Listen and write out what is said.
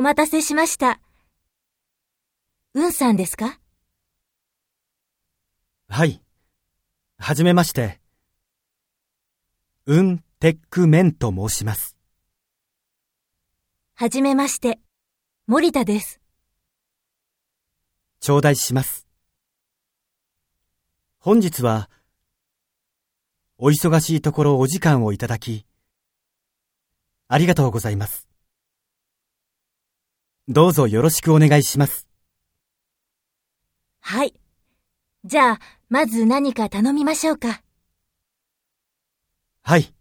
お待たせしました。うんさんですか？はい。はじめまして。うん、テックメンと申します。はじめまして。森田です。頂戴します。本日は、お忙しいところお時間をいただき、ありがとうございます。どうぞよろしくお願いします。はい。じゃあ、まず何か頼みましょうか。はい。